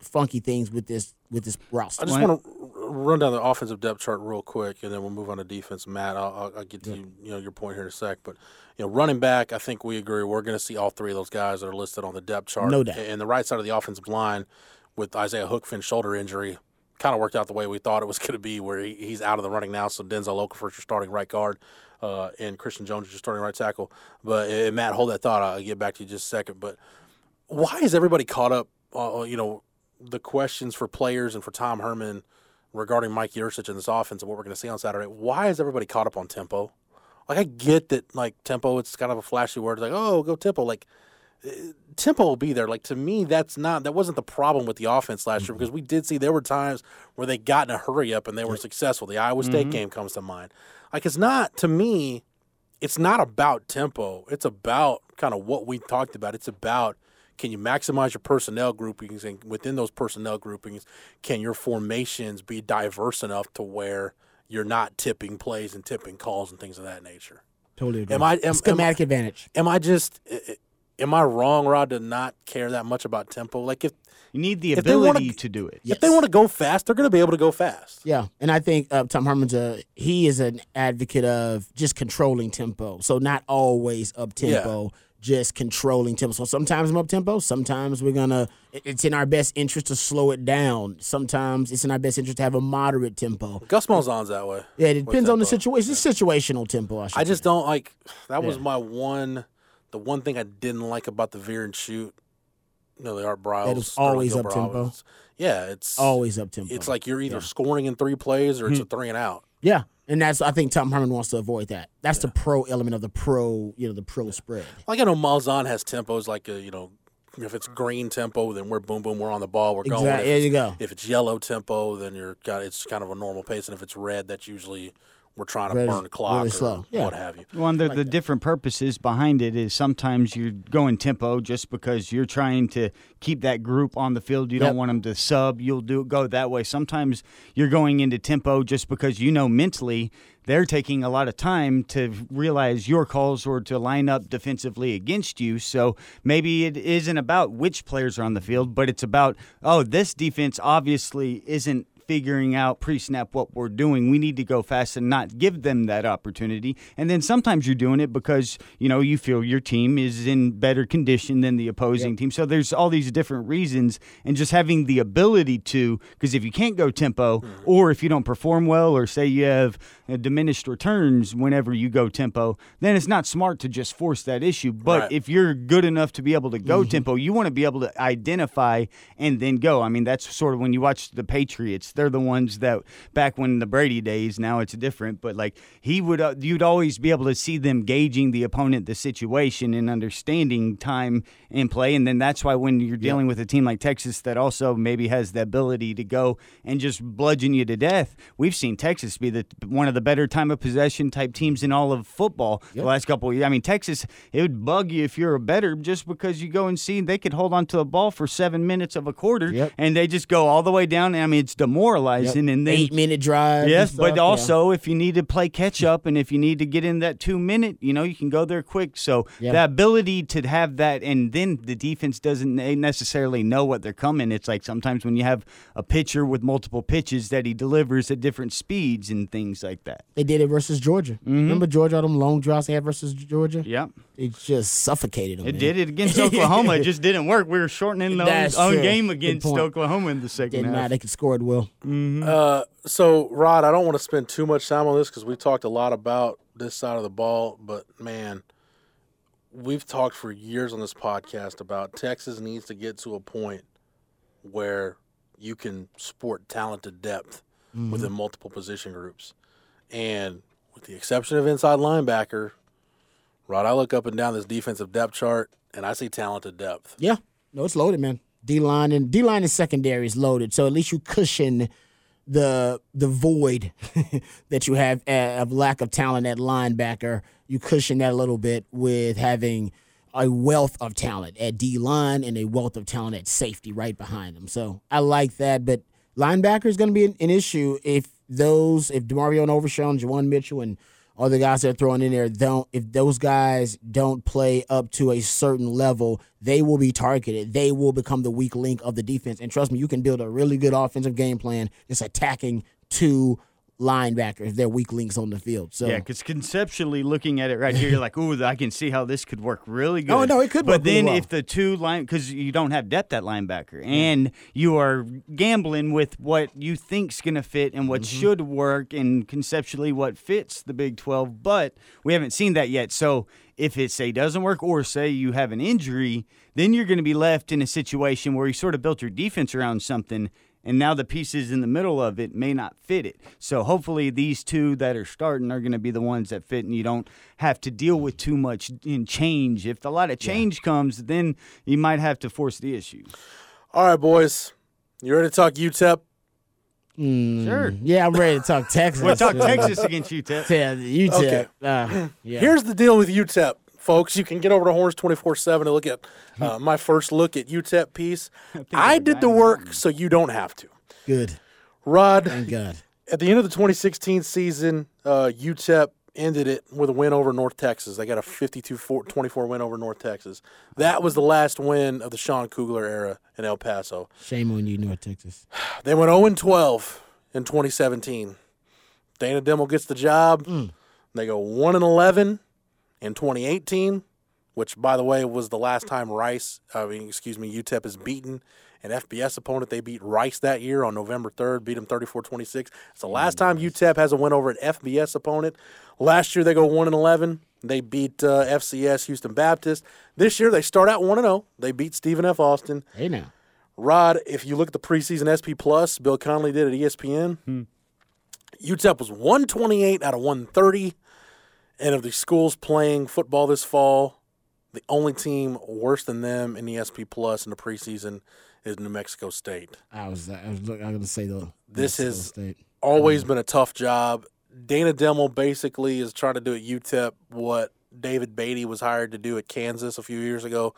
funky things with this with this roster. I just want to run down the offensive depth chart real quick, and then we'll move on to defense. Matt, I'll, I'll, I'll get to you, you know your point here in a sec, but you know running back, I think we agree we're going to see all three of those guys that are listed on the depth chart. No doubt. And the right side of the offensive line with Isaiah Hookfin's shoulder injury kind of worked out the way we thought it was going to be, where he, he's out of the running now. So Denzel Okafor is your starting right guard, uh, and Christian Jones is starting right tackle. But uh, Matt, hold that thought. I'll get back to you just a second. But why is everybody caught up? Uh, you know, the questions for players and for Tom Herman regarding Mike Yurcich and this offense and what we're going to see on Saturday. Why is everybody caught up on tempo? Like I get that, like tempo, it's kind of a flashy word. It's like, oh, go tempo. Like uh, tempo will be there. Like to me, that's not that wasn't the problem with the offense last year mm-hmm. because we did see there were times where they got in a hurry up and they were successful. The Iowa State mm-hmm. game comes to mind. Like it's not to me it's not about tempo. It's about kind of what we talked about. It's about can you maximize your personnel groupings and within those personnel groupings, can your formations be diverse enough to where you're not tipping plays and tipping calls and things of that nature? Totally agree. Am I- am- schematic advantage? Am I just am I wrong, Rod, to not care that much about tempo? Like if You need the If they wanna- ability to do it. if they want to go fast, they're going to be able to go fast. Yeah, and I think uh, Tom Herman's a he is an advocate of just controlling tempo. So not always up tempo, just controlling tempo. So sometimes I'm up tempo. Sometimes we're gonna. It's in our best interest to slow it down. Sometimes it's in our best interest to have a moderate tempo. Gus Malzahn's that way. Yeah, it depends on the situation. It's situational tempo. I, should I just say. don't like. That was Yeah. my one. The one thing I didn't like about the veer and shoot. You know, the Art Briles. That it's always up-tempo. Yeah, it's always up tempo. It's like you're either Yeah. Hmm. scoring in three plays or it's a three and out. yeah, and that's I think Tom Herman wants to avoid that. That's the pro element of the pro, you know, the pro spread. Like I know Malzahn has tempos like a, you know, if it's green tempo, then we're boom boom, we're on the ball, we're going. Exactly. If There you go. If it's yellow tempo, then you're got it's kind of a normal pace, and if it's red, that's usually we're trying to Red burn the clock really or slow. Yeah. what have you. Well, and the, the different purposes behind it is sometimes you're going tempo just because you're trying to keep that group on the field. You Yep. don't want them to sub. You'll do go that way. Sometimes you're going into tempo just because you know mentally they're taking a lot of time to realize your calls or to line up defensively against you. So maybe it isn't about which players are on the field, but it's about, oh, this defense obviously isn't figuring out pre snap what we're doing. We need to go fast and not give them that opportunity. And then sometimes you're doing it because, you know, you feel your team is in better condition than the opposing yep. team. So there's all these different reasons. And just having the ability to, because if you can't go tempo mm-hmm. or if you don't perform well or say you have uh, diminished returns whenever you go tempo, then it's not smart to just force that issue. But right. if you're good enough to be able to go mm-hmm. tempo, you want to be able to identify and then go. I mean, that's sort of when you watch the Patriots they're the ones that back when the Brady days. Now it's different, but like he would, uh, you'd always be able to see them gauging the opponent, the situation, and understanding time and play. And then that's why when you're dealing with a team like Texas that also maybe has the ability to go and just bludgeon you to death, we've seen Texas be the one of the better time of possession type teams in all of football the last couple of years. I mean, Texas, it would bug you if you're a better just because you go and see they could hold on to the ball for seven minutes of a quarter yep. and they just go all the way down. I mean, it's demoralizing demoralizing. Yep. And then eight minute drive. Yes, but also yeah. if you need to play catch up and if you need to get in that two minute, you know, you can go there quick. So yep. the ability to have that, and then the defense doesn't necessarily know what they're coming. It's like sometimes when you have a pitcher with multiple pitches that he delivers at different speeds and things like that. They did it versus Georgia. Mm-hmm. Remember Georgia, all them long drives they had versus Georgia? Yep. It just suffocated them. It man. did it against Oklahoma. it just didn't work. We were shortening the own, own game against Oklahoma in the second Didn't half. matter. They could score it well. Mm-hmm. Uh, so, Rod, I don't want to spend too much time on this because we talked a lot about this side of the ball, but man, we've talked for years on this podcast about Texas needs to get to a point where you can sport talented depth mm-hmm. within multiple position groups. And with the exception of inside linebacker, Rod, I look up and down this defensive depth chart and I see talented depth. Yeah. No, it's loaded, man. D line and D line and secondary is loaded. So at least you cushion the the void that you have uh, of lack of talent at linebacker. You cushion that a little bit with having a wealth of talent at D line and a wealth of talent at safety right behind them. So I like that, but linebacker is going to be an, an, issue if those if DeMarvion and Overshown, Juwan Mitchell, and all the guys that are throwing in there don't if those guys don't play up to a certain level, they will be targeted. They will become the weak link of the defense. And trust me, you can build a really good offensive game plan just attacking two linebackers, they're weak links on the field. So yeah, because conceptually looking at it right here, you're like, "Ooh, I can see how this could work really good." Oh no, it could. But then well. if the two line, because you don't have depth at linebacker, and you are gambling with what you think's going to fit and what mm-hmm. should work, and conceptually what fits the Big Twelve, but we haven't seen that yet. So if it say doesn't work, or say you have an injury, then you're going to be left in a situation where you sort of built your defense around something and now the pieces in the middle of it may not fit it. So hopefully these two that are starting are going to be the ones that fit, and you don't have to deal with too much in change. If a lot of change yeah. comes, then you might have to force the issue. All right, boys, you ready to talk UTEP? Mm, sure. Yeah, I'm ready to talk Texas. we'll talk Texas against UTEP. Yeah, UTEP. Okay. Uh, yeah. Here's the deal with UTEP folks. You can get over to Horns 24 7 to look at uh, my first look at UTEP piece. I, I did the work so you don't have to. Good. Rod, Thank God. At the end of the 2016 season, uh, UTEP ended it with a win over North Texas. They got a 52 24 win over North Texas. That was the last win of the Sean Kugler era in El Paso. Shame on you, North Texas. They went 0 12 in 2017. Dana Dimel gets the job. Mm. They go 1 and 11 in 2018, which, by the way, was the last time Rice, I mean, excuse me, UTEP is beaten an FBS opponent. They beat Rice that year on November 3rd, beat them 34 26. It's the last time UTEP has a win over an FBS opponent. Last year, they go 1 and 11. They beat uh, FCS Houston Baptist. This year, they start out 1 0. They beat Stephen F. Austin. Hey, now. Rod, if you look at the preseason SP Plus, Bill Connelly did at ESPN. Hmm. UTEP was 128 out of 130. And of the schools playing football this fall, the only team worse than them in the SP Plus in the preseason is New Mexico State. I was I was, going to say the this has State. always been a tough job. Dana Dimel basically is trying to do at UTEP what David Beaty was hired to do at Kansas a few years ago.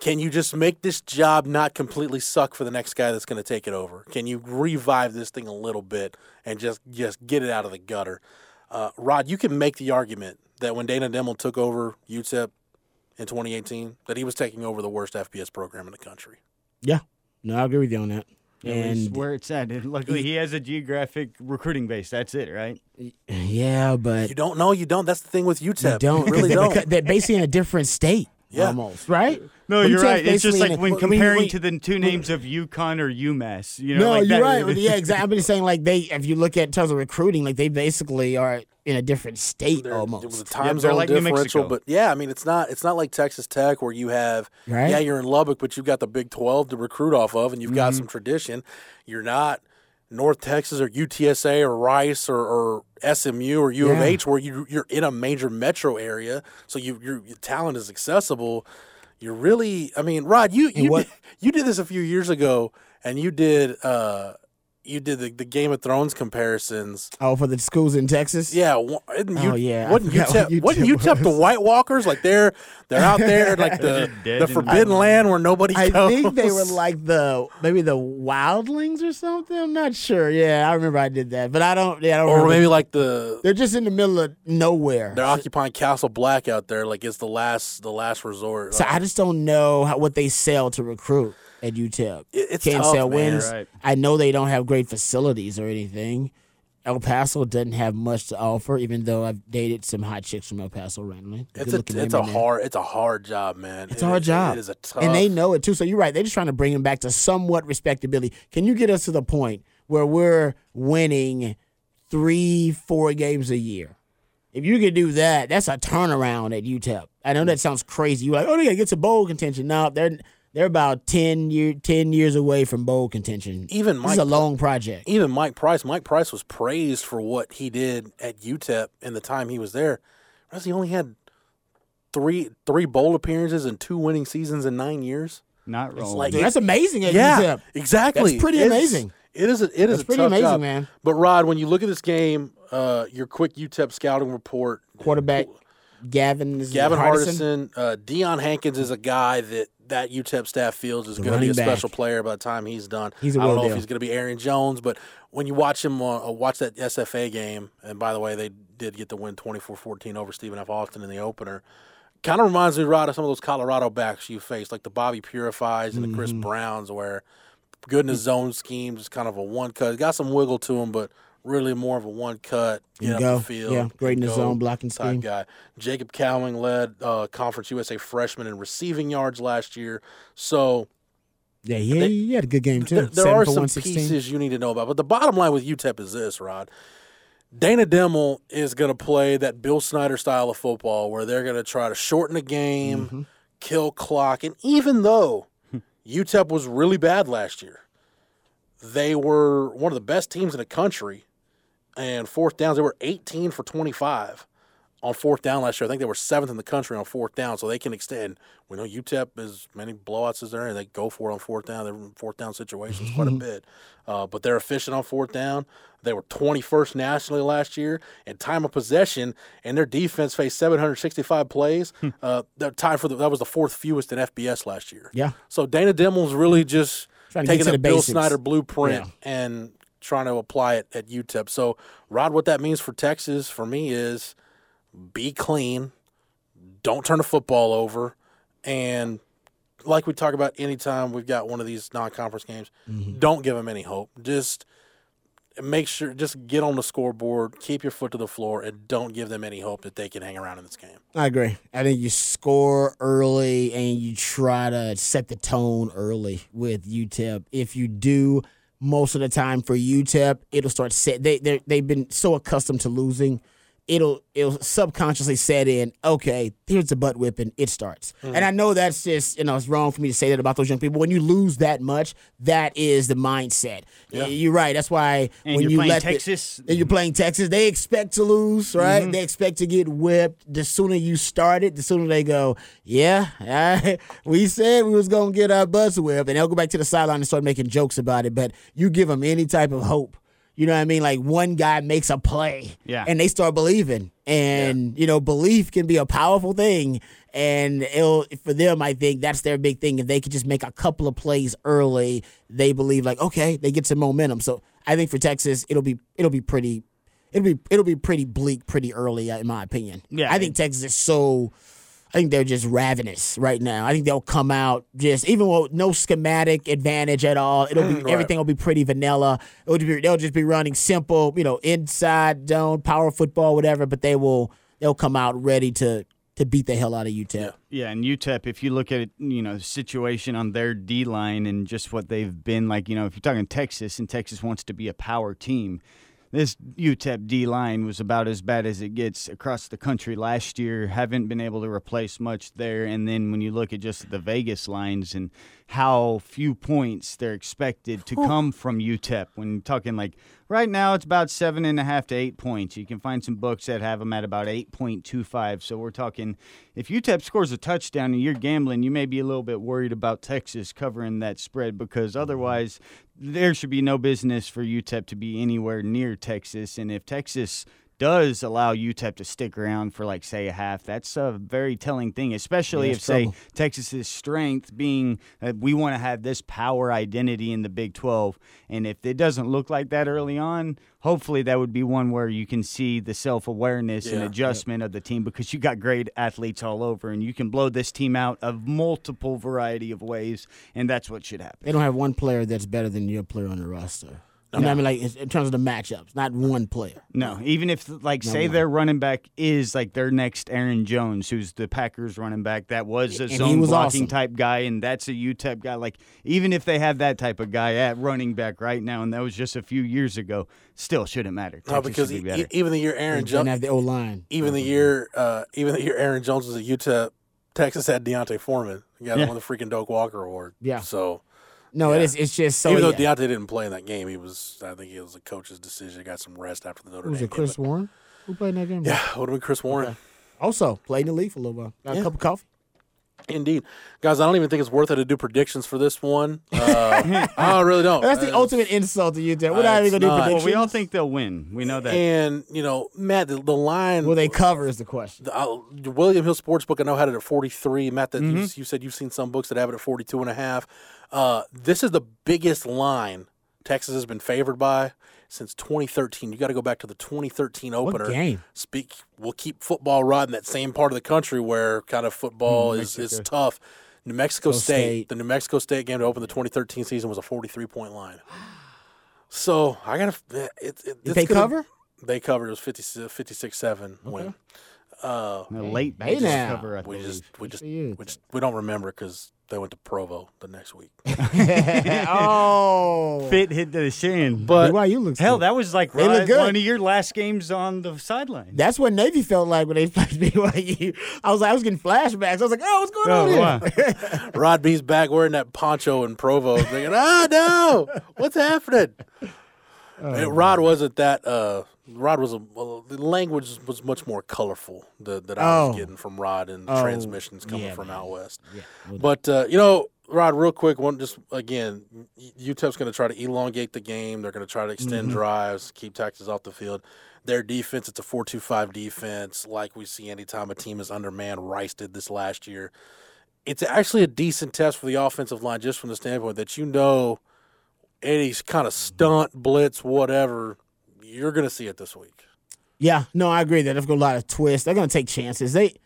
Can you just make this job not completely suck for the next guy that's going to take it over? Can you revive this thing a little bit and just just get it out of the gutter? Uh, Rod, you can make the argument that when Dana Dimel took over UTEP in 2018, that he was taking over the worst FBS program in the country. Yeah, no, I agree with you on that. And And where it's at. And luckily, he has a geographic recruiting base. That's it, right? yeah, but You don't know, you don't. That's the thing with UTEP. you don't You really don't. they're basically in a different state. Yeah. almost right. No, Well, you're right. It's just like in a- when I comparing we- to the two names of UConn or UMass. You know, no, like you're that- right. Yeah, exactly. I'm just saying, like they, if you look at in terms of recruiting, like they basically are in a different state They're- almost. It was a time they're zone like New differential, Mexico. but yeah, I mean it's not it's not like Texas Tech where you have Right. yeah you're in Lubbock, but you've got the Big Twelve to recruit off of, and you've Mm-hmm. got some tradition. You're not North Texas or UTSA or Rice or, or SMU or U of Yeah. H where you you're in a major metro area, so you your, your talent is accessible. You're really, I mean, Rod, you you what- did, you did this a few years ago, and you did uh you did the, the Game of Thrones comparisons. oh, for the schools in Texas. Yeah, wa- isn't Oh, you, yeah, I Wasn't you forgot what tep, wasn't UTEP you tep the. White Walkers? Like they're they're out there like the the in- forbidden land where nobody I goes. think they were like the maybe the wildlings or something. I'm not sure. Yeah, I remember I did that, but I don't. Yeah, I don't. or remember. maybe like the they're just in the middle of nowhere. they're occupying Castle Black out there. Like it's the last the last resort. So I just don't know how, what they sell to recruit at UTEP. It- it's Can't tough, sell man. wins. Right. I know they don't have great facilities or anything. El Paso doesn't have much to offer, even though I've dated some hot chicks from El Paso randomly. it's a it's a women there. hard it's a hard job, man. It's It a hard job. It is a tough. And they know it too. So you're right. They're just trying to bring him back to somewhat respectability. Can you get us to the point where we're winning three, four games a year? If you could do that, that's a turnaround at UTEP. I know that sounds crazy. You're like, oh, they gotta get to bowl contention. No, they're they're about ten year ten years away from bowl contention. Even Mike, this Mike is a long project. even Mike Price. Mike Price was praised for what he did at UTEP in the time he was there. Whereas he only had three three bowl appearances and two winning seasons in nine years. Not rolling. like- Dude, that's amazing at yeah, UTEP. exactly. That's pretty It's- amazing. It is. A, it is That's a pretty tough amazing, job. man. But Rod, when you look at this game, uh, your quick UTEP scouting report, Quarterback Gavin is Gavin Hardison? Hardison, uh, Deion Hankins is a guy that that UTEP staff feels is going to be a back. special player by the time he's done. He's a I don't know deal. if he's going to be Aaron Jones, but when you watch him uh, watch that SFA game, and by the way, they did get the win 24-14 over Stephen F. Austin in the opener. Kind of reminds me, Rod, of some of those Colorado backs you faced, like the Bobby Purifies and the Chris Mm-hmm. Browns, where good in his zone schemes, is kind of a one cut. Got some wiggle to him, but really more of a one cut. Get go. field. Yeah, great in the zone blocking type scheme. guy. Jacob Cowling led uh, Conference USA freshman in receiving yards last year. So Yeah, yeah, he had a good game too. there, there are some pieces you need to know about. But the bottom line with UTEP is this, Rod. Dana Dimel is going to play that Bill Snyder style of football where they're going to try to shorten the game, Mm-hmm. kill clock. And even though UTEP was really bad last year, they were one of the best teams in the country. And fourth downs, they were 18 for 25 on fourth down last year. I think they were seventh in the country on fourth down, so they can extend. We know UTEP as many blowouts as there, and they go for it on fourth down. They're in fourth down situations quite a bit, uh, but they're efficient on fourth down. They were 21st nationally last year in time of possession, and their defense faced 765 plays. uh, they're tied for the, that was the fourth fewest in FBS last year. Yeah. So Dana Dimel's really just Trying to get taking the the Bill. Snyder blueprint Yeah. and trying to apply it at UTEP. So, Rod, what that means for Texas for me is be clean, don't turn the football over, and like we talk about anytime we've got one of these non-conference games, Mm-hmm. don't give them any hope. Just make sure, just get on the scoreboard, keep your foot to the floor, and don't give them any hope that they can hang around in this game. I agree. I think you score early and you try to set the tone early with UTEP. If you do, most of the time for UTEP, it'll start set. They they they've been so accustomed to losing, it'll it'll subconsciously set in. Okay, here's the butt whipping. It starts, Mm-hmm. and I know that's just you know it's wrong for me to say that about those young people. When you lose that much, that is the mindset. You're right. That's why And when you're you playing let the- Texas. and you're playing Texas, they expect to lose, right? They expect to get whipped. The sooner you start it, the sooner they go, yeah, I- we said we was going to get our butts whipped. And they'll go back to the sideline and start making jokes about it. But you give them any type of hope. You know what I mean? Like one guy makes a play Yeah. and they start believing. And, you know, belief can be a powerful thing. And it'll, for them, I think that's their big thing. If they could just make a couple of plays early, they believe like, okay, they get some momentum. So I think for Texas, it'll be it'll be pretty it'll be it'll be pretty bleak pretty early, uh, in my opinion. Yeah, I think Texas is so. I think they're just ravenous right now. I think they'll come out just even with no schematic advantage at all. It'll be mm, Right. everything will be pretty vanilla. It'll be, they'll just be running simple, you know, inside zone, power football, whatever. But they will they'll come out ready to to beat the hell out of UTEP. Yeah, and UTEP, if you look at you know the situation on their D line and just what they've been like, you know, if you're talking Texas and Texas wants to be a power team, this UTEP D line was about as bad as it gets across the country last year. Haven't been able to replace much there, and then when you look at just the Vegas lines and how few points they're expected to come from UTEP, when you're talking like right now it's about seven and a half to eight points. You can find some books that have them at about eight point two five. So we're talking if UTEP scores a touchdown and you're gambling, you may be a little bit worried about Texas covering that spread because otherwise there should be no business for UTEP to be anywhere near Texas. And if Texas does allow UTEP to stick around for like say a half, that's a very telling thing, especially Yeah, if it's say. Texas's strength being that we want to have this power identity in the Big 12. And if it doesn't look like that early on, hopefully that would be one where you can see the self awareness and Yeah. adjustment of the team because you got great athletes all over and you can blow this team out of multiple variety of ways. And that's what should happen. They don't have one player that's better than your player on the roster. You know what I mean? Like in- in terms of the matchups, not one player. No, even if like say way. their running back is like their next Aaron Jones, who's the Packers running back, that was a And he zone was blocking awesome. type guy, and that's a UTEP guy. Like even if they have that type of guy at running back right now, and that was just a few years ago, still shouldn't matter. No, Texas because should e- be better. e- even the year Aaron They didn't Jones, have the O line. even the year, uh, even the year Aaron Jones was at UTEP, Texas had D'Onta Foreman. He got Yeah. won the freaking Doak Walker Award. Yeah. So No, Yeah. it is. It's just so. even though yeah. D'Onta didn't play in that game, he was. I think it was a coach's decision. He got some rest after the Notre Who was Dame it? Chris game. Warren? Who played in that game? but- Yeah, would have been Chris Warren. Also played in the league for a little while. Got Yeah. a cup of coffee. Indeed, guys. I don't even think it's worth it to do predictions for this one. Uh, I really don't. That's the Uh, ultimate insult to you. We're uh, not even gonna do not. well, predictions. we all think they'll win. We know that. And you know, Matt, the, the line. Will they cover? Is the question. the, uh, William Hill Sportsbook, I know had it at 43. Matt, that you, you said you've seen some books that have it at 42 and a half. Uh, this is the biggest line Texas has been favored by since 2013. You got to go back to the 2013 opener. game? Speak. We'll keep football right in that same part of the country where kind of football is, is tough. New Mexico State, State. the New Mexico State game to open the 2013 season was a 43 point line. So I got to. It, it, Did they cover? They covered. It was 50, 56 7 win. Uh, A late Hey Vegas now. cover, I we just we just we just we don't remember because they went to Provo the next week. oh, Fit hit the shin. But BYU looks hell, good. that was like They look right, good. one of your last games on the sideline. That's what Navy felt like when they played BYU. I was like, I was getting flashbacks. I was like, oh, what's going Oh, on wow. here? Rod B's back wearing that poncho in Provo, thinking, "Ah, no, what's happening?" Oh, Rod wasn't that. Uh, Rod was a well, the language was much more colorful that, that I was Oh. getting from Rod and Oh, transmissions coming yeah, from man. out west. no But uh, you know, Rod, real quick, one just again, UTEP's going to try to elongate the game. They're going to try to extend Mm-hmm. drives, keep Texas off the field. Their defense, it's a four-two-five defense, like we see anytime a team is undermanned. Rice did this last year. It's actually a decent test for the offensive line, just from the standpoint that you know any kind of stunt, blitz, whatever, you're going to see it this week. Yeah, no, I agree that they've got a lot of twists. They're going to take chances. They,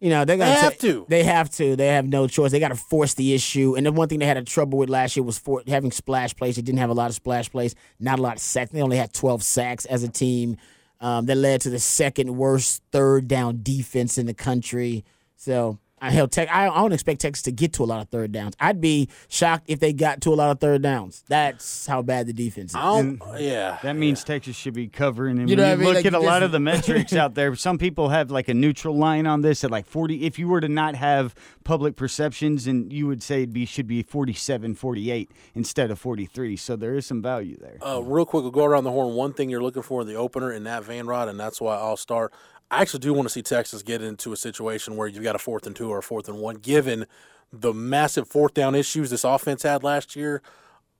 you know, they're going They have to. They have to. They have no choice. They got to force the issue. And the one thing they had a trouble with last year was for having splash plays. They didn't have a lot of splash plays. Not a lot of sacks. They only had 12 sacks as a team. Um, that led to the second worst third down defense in the country. So. I hell, Tech. I, I don't expect Texas to get to a lot of third downs. I'd be shocked if they got to a lot of third downs. That's how bad the defense is. I don't, yeah. That means Texas should be covering. And You know you what I mean? look Like, at a lot of the metrics out there. Some people have like a neutral line on this at like 40. If you were to not have public perceptions, and you would say it be should be 47, 48 instead of 43. So there is some value there. Uh, real quick, we'll go around the horn. One thing you're looking for in the opener in that Van Rod, and that's why I'll start. I actually do want to see Texas get into a situation where you've got a fourth and two or a fourth and one, given the massive fourth down issues this offense had last year.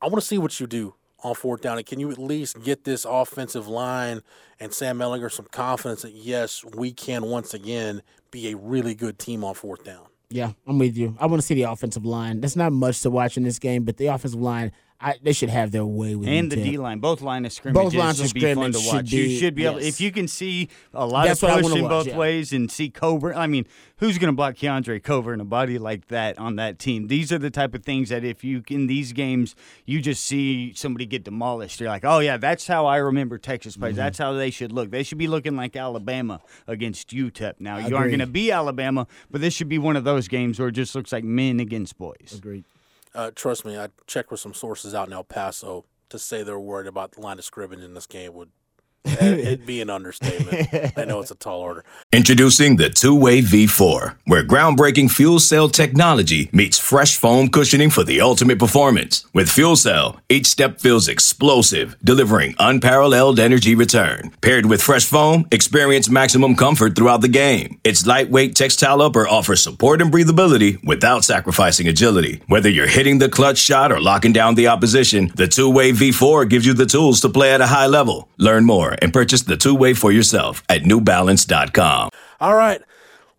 I want to see what you do on fourth down. And can you at least get this offensive line and Sam Ehlinger some confidence that, yes, we can once again be a really good team on fourth down? Yeah, I'm with you. I want to see the offensive line. That's not much to watch in this game, but the offensive line, I, they should have their way with and the D line, both line of scrimmages Both lines of should be fun scrimmage to should watch. you should be able, yes. if you can see a lot That's of pushing watch, both yeah. ways and see Coburn. I mean, who's going to block Keondre Coburn in a body like that on that team? These are the type of things that if you in these games you just see somebody get demolished, you're like, oh yeah, that's how I remember Texas plays. Mm-hmm. That's how they should look. They should be looking like Alabama against UTEP. Now you aren't going to be Alabama, but this should be one of those games where it just looks like men against boys. Agreed. Uh, trust me, I checked with some sources out in El Paso to say they're worried about the line of scrimmage in this game would it'd be an understatement. I know it's a tall order. Introducing the two-way V4, where groundbreaking fuel cell technology meets fresh foam cushioning for the ultimate performance. With fuel cell, each step feels explosive, delivering unparalleled energy return. Paired with fresh foam, experience maximum comfort throughout the game. Its lightweight textile upper offers support and breathability without sacrificing agility. Whether you're hitting the clutch shot or locking down the opposition, the two-way V4 gives you the tools to play at a high level. Learn more and purchase the two-way for yourself at newbalance.com. All right.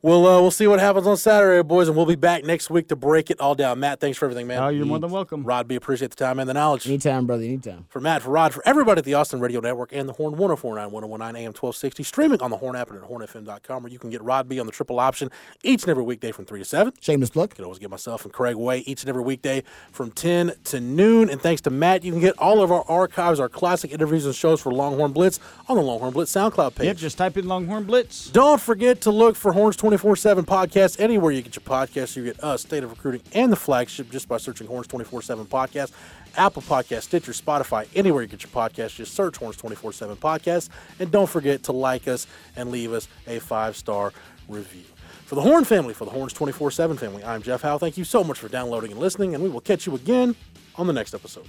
We'll uh, we'll see what happens on Saturday, boys, and we'll be back next week to break it all down. Matt, thanks for everything, man. Oh, you're more than welcome. Rod, we appreciate the time and the knowledge. Anytime, brother. Anytime. For Matt, for Rod, for everybody at the Austin Radio Network and the Horn 1049, 1019 AM 1260, streaming on the Horn app and at hornfm.com, where you can get Rod B on the triple option each and every weekday from 3 to 7. Shameless plug. You can always get myself and Craig Way each and every weekday from 10 to noon. And thanks to Matt, you can get all of our archives, our classic interviews and shows for Longhorn Blitz on the Longhorn Blitz SoundCloud page. Yep, just type in Longhorn Blitz. Don't forget to look for Horns 24 7 podcast anywhere you get your podcasts. You get us, State of Recruiting, and the flagship just by searching Horns 24 7 podcast. Apple Podcast, Stitcher, Spotify, anywhere you get your podcasts. Just search Horns 24 7 podcast. And don't forget to like us and leave us a five star review. For the Horn family, for the Horns 24 7 family, I'm Jeff Howe. Thank you so much for downloading and listening, and we will catch you again on the next episode.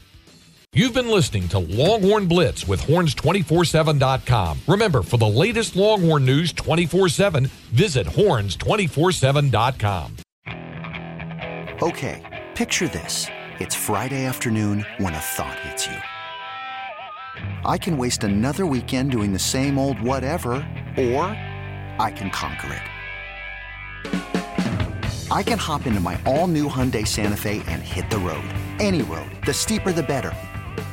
You've been listening to Longhorn Blitz with horns247.com. Remember, for the latest Longhorn news 24 7, visit horns247.com. Okay, picture this. It's Friday afternoon when a thought hits you. I can waste another weekend doing the same old whatever, or I can conquer it. I can hop into my all new Hyundai Santa Fe and hit the road. Any road. The steeper, the better.